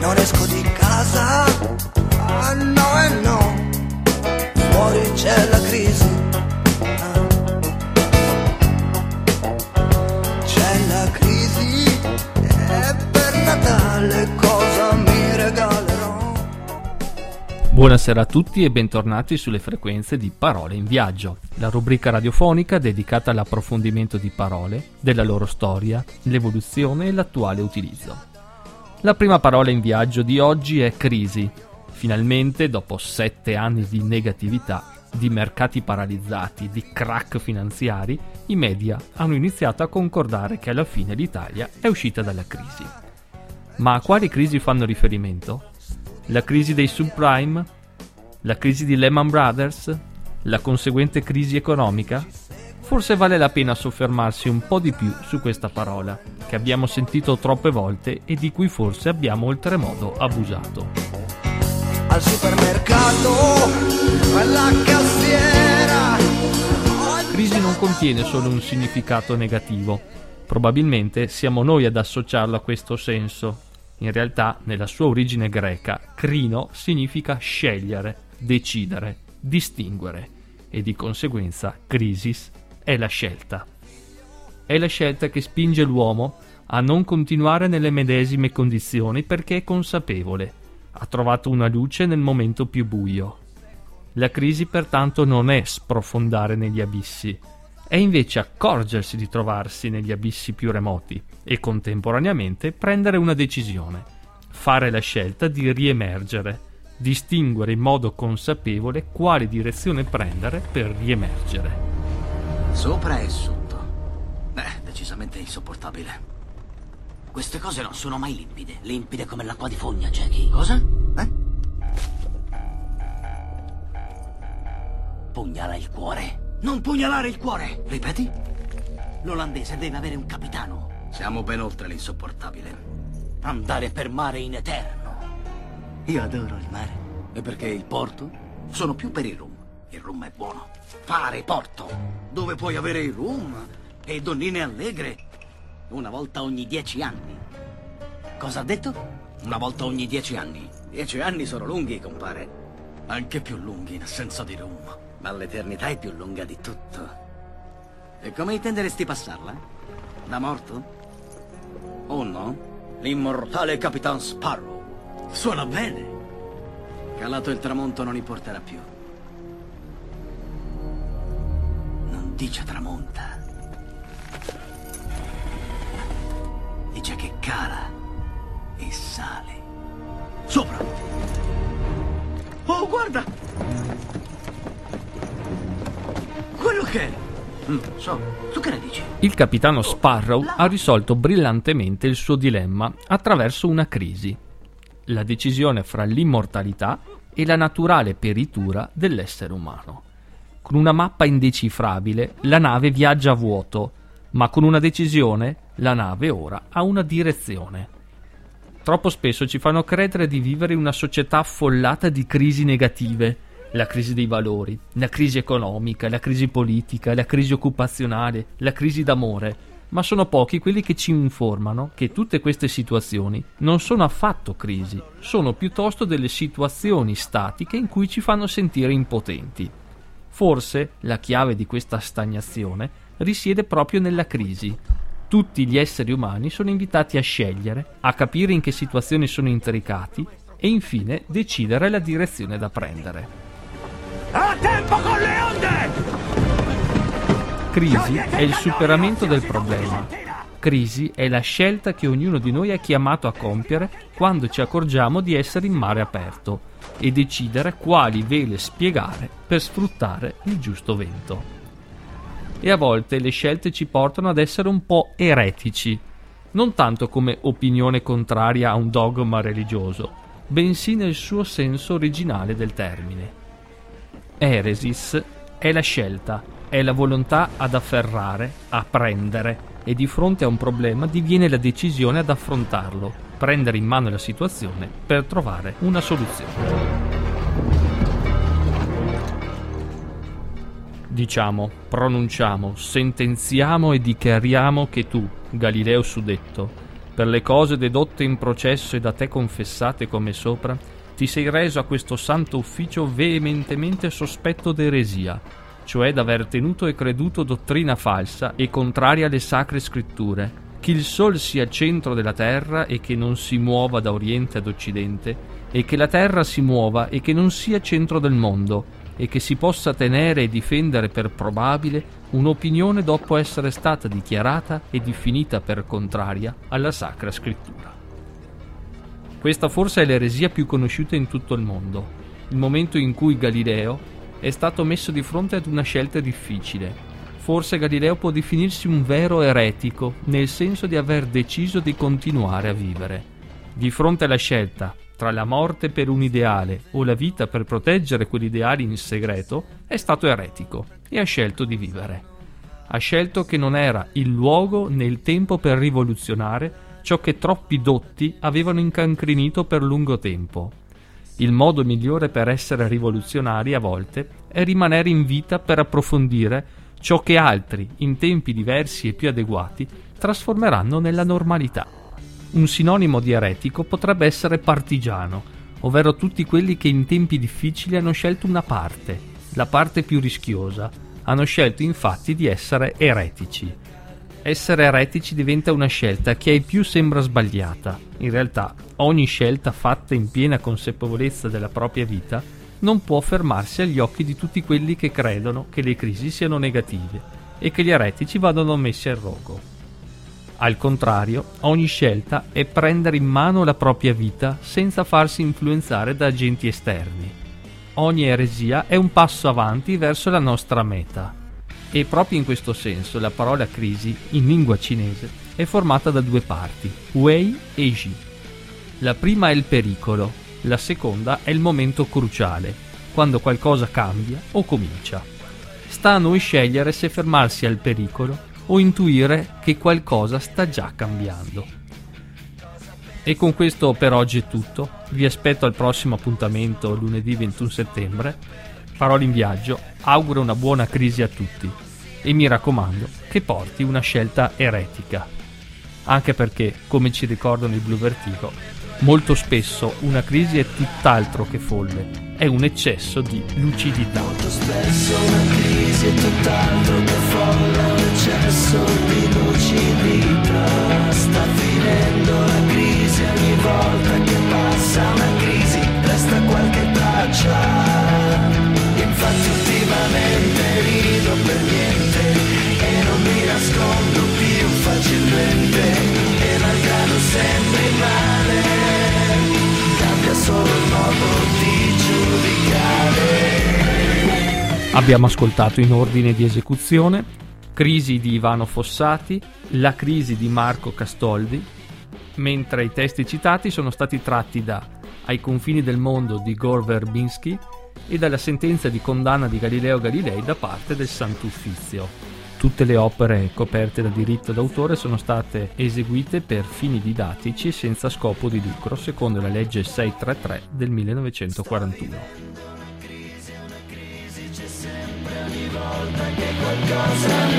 non esco di casa, ah no e no, fuori c'è la crisi. ah. C'è la crisi e per Natale cosa mi regalerò? Buonasera a tutti e bentornati sulle frequenze di Parole in Viaggio, la rubrica radiofonica dedicata all'approfondimento di parole, della loro storia, l'evoluzione e l'attuale utilizzo. La prima parola in viaggio di oggi è crisi. Finalmente, dopo sette anni di negatività, di mercati paralizzati, di crack finanziari, i media hanno iniziato a concordare che alla fine l'Italia è uscita dalla crisi. Ma a quali crisi fanno riferimento? La crisi dei subprime? La crisi di Lehman Brothers? La conseguente crisi economica? Forse vale la pena soffermarsi un po' di più su questa parola, che abbiamo sentito troppe volte e di cui forse abbiamo oltremodo abusato. Al supermercato, alla cassiera, Crisi non contiene solo un significato negativo. Probabilmente siamo noi ad associarlo a questo senso. In realtà, nella sua origine greca, crino significa scegliere, decidere, distinguere e di conseguenza crisis è la scelta. È la scelta che spinge l'uomo a non continuare nelle medesime condizioni perché è consapevole, ha trovato una luce nel momento più buio. La crisi pertanto non è sprofondare negli abissi, è invece accorgersi di trovarsi negli abissi più remoti e contemporaneamente prendere una decisione, fare la scelta di riemergere, distinguere in modo consapevole quale direzione prendere per riemergere. Sopra e sotto. Beh, decisamente insopportabile. Queste cose non sono mai limpide. Limpide come l'acqua di fogna, Jackie. Cosa? Eh? Pugnala il cuore. Non pugnalare il cuore! Ripeti? L'olandese deve avere un capitano. Siamo ben oltre l'insopportabile. Andare per mare in eterno. Io adoro il mare. E perché il porto? Sono più per il rum. Il rum è buono. Fare porto, dove puoi avere il rum e donnine allegre una volta ogni dieci anni. Cosa ha detto? Una volta ogni dieci anni. Dieci anni sono lunghi, compare. Anche più lunghi in assenza di rum. Ma l'eternità è più lunga di tutto. E come intenderesti passarla? Da morto? O no? L'immortale Capitan Sparrow. Suona bene. Calato il tramonto non importerà più. Non dice tramonta. Dice che cala e sale. Sopra! Oh, guarda! Quello che è! Mm, so, tu che ne dici? Il capitano Sparrow ha risolto brillantemente il suo dilemma attraverso una crisi, la decisione fra l'immortalità e la naturale peritura dell'essere umano. Con una mappa indecifrabile la nave viaggia a vuoto, ma con una decisione la nave ora ha una direzione. Troppo spesso ci fanno credere di vivere in una società affollata di crisi negative, la crisi dei valori, la crisi economica, la crisi politica, la crisi occupazionale, la crisi d'amore, ma sono pochi quelli che ci informano che tutte queste situazioni non sono affatto crisi, sono piuttosto delle situazioni statiche in cui ci fanno sentire impotenti. Forse la chiave di questa stagnazione risiede proprio nella crisi. Tutti gli esseri umani sono invitati a scegliere, a capire in che situazioni sono intricati e infine decidere la direzione da prendere. A tempo con le onde! Crisi è il superamento del problema. Crisi è la scelta che ognuno di noi è chiamato a compiere quando ci accorgiamo di essere in mare aperto e decidere quali vele spiegare per sfruttare il giusto vento. E a volte le scelte ci portano ad essere un po' eretici, non tanto come opinione contraria a un dogma religioso, bensì nel suo senso originale del termine. Eresis è la scelta, è la volontà ad afferrare, a prendere, e di fronte a un problema diviene la decisione ad affrontarlo, prendere in mano la situazione per trovare una soluzione. Diciamo, pronunciamo, sentenziamo e dichiariamo che tu, Galileo suddetto, per le cose dedotte in processo e da te confessate come sopra, ti sei reso a questo santo ufficio veementemente sospetto d'eresia, cioè d'aver tenuto e creduto dottrina falsa e contraria alle sacre scritture, che il Sol sia centro della terra e che non si muova da oriente ad occidente, e che la terra si muova e che non sia centro del mondo, e che si possa tenere e difendere per probabile un'opinione dopo essere stata dichiarata e definita per contraria alla Sacra Scrittura. Questa forse è l'eresia più conosciuta in tutto il mondo, il momento in cui Galileo è stato messo di fronte ad una scelta difficile. Forse Galileo può definirsi un vero eretico, nel senso di aver deciso di continuare a vivere. Di fronte alla scelta tra la morte per un ideale o la vita per proteggere quegli ideali in segreto, è stato eretico e ha scelto di vivere. Ha scelto che non era il luogo né il tempo per rivoluzionare ciò che troppi dotti avevano incancrenito per lungo tempo. Il modo migliore per essere rivoluzionari a volte è rimanere in vita per approfondire ciò che altri, in tempi diversi e più adeguati, trasformeranno nella normalità. Un sinonimo di eretico potrebbe essere partigiano, ovvero tutti quelli che in tempi difficili hanno scelto una parte, la parte più rischiosa. Hanno scelto infatti di essere eretici. Essere eretici diventa una scelta che ai più sembra sbagliata. In realtà, ogni scelta fatta in piena consapevolezza della propria vita non può fermarsi agli occhi di tutti quelli che credono che le crisi siano negative e che gli eretici vadano messi al rogo. Al contrario, ogni scelta è prendere in mano la propria vita senza farsi influenzare da agenti esterni. Ogni eresia è un passo avanti verso la nostra meta. E proprio in questo senso la parola crisi, in lingua cinese, è formata da due parti, Wei e Ji. La prima è il pericolo, la seconda è il momento cruciale, quando qualcosa cambia o comincia. Sta a noi scegliere se fermarsi al pericolo o intuire che qualcosa sta già cambiando. E con questo per oggi è tutto. Vi aspetto al prossimo appuntamento lunedì 21 settembre. Parole in viaggio, auguro una buona crisi a tutti e mi raccomando che porti una scelta eretica. Anche perché, come ci ricordano i Blue Vertigo, molto spesso una crisi è tutt'altro che folle, è un eccesso di lucidità. Molto spesso una crisi è tutt'altro che folle, un eccesso di lucidità. Sta finendo la crisi ogni volta che passa una crisi, resta qualche traccia. Abbiamo ascoltato in ordine di esecuzione Crisi di Ivano Fossati, La crisi di Marco Castoldi, mentre i testi citati sono stati tratti da Ai confini del mondo di Gore Verbinski e dalla sentenza di condanna di Galileo Galilei da parte del Sant'Uffizio. Tutte le opere coperte da diritto d'autore sono state eseguite per fini didattici e senza scopo di lucro, secondo la legge 633 del 1941. Volta che qualcosa non va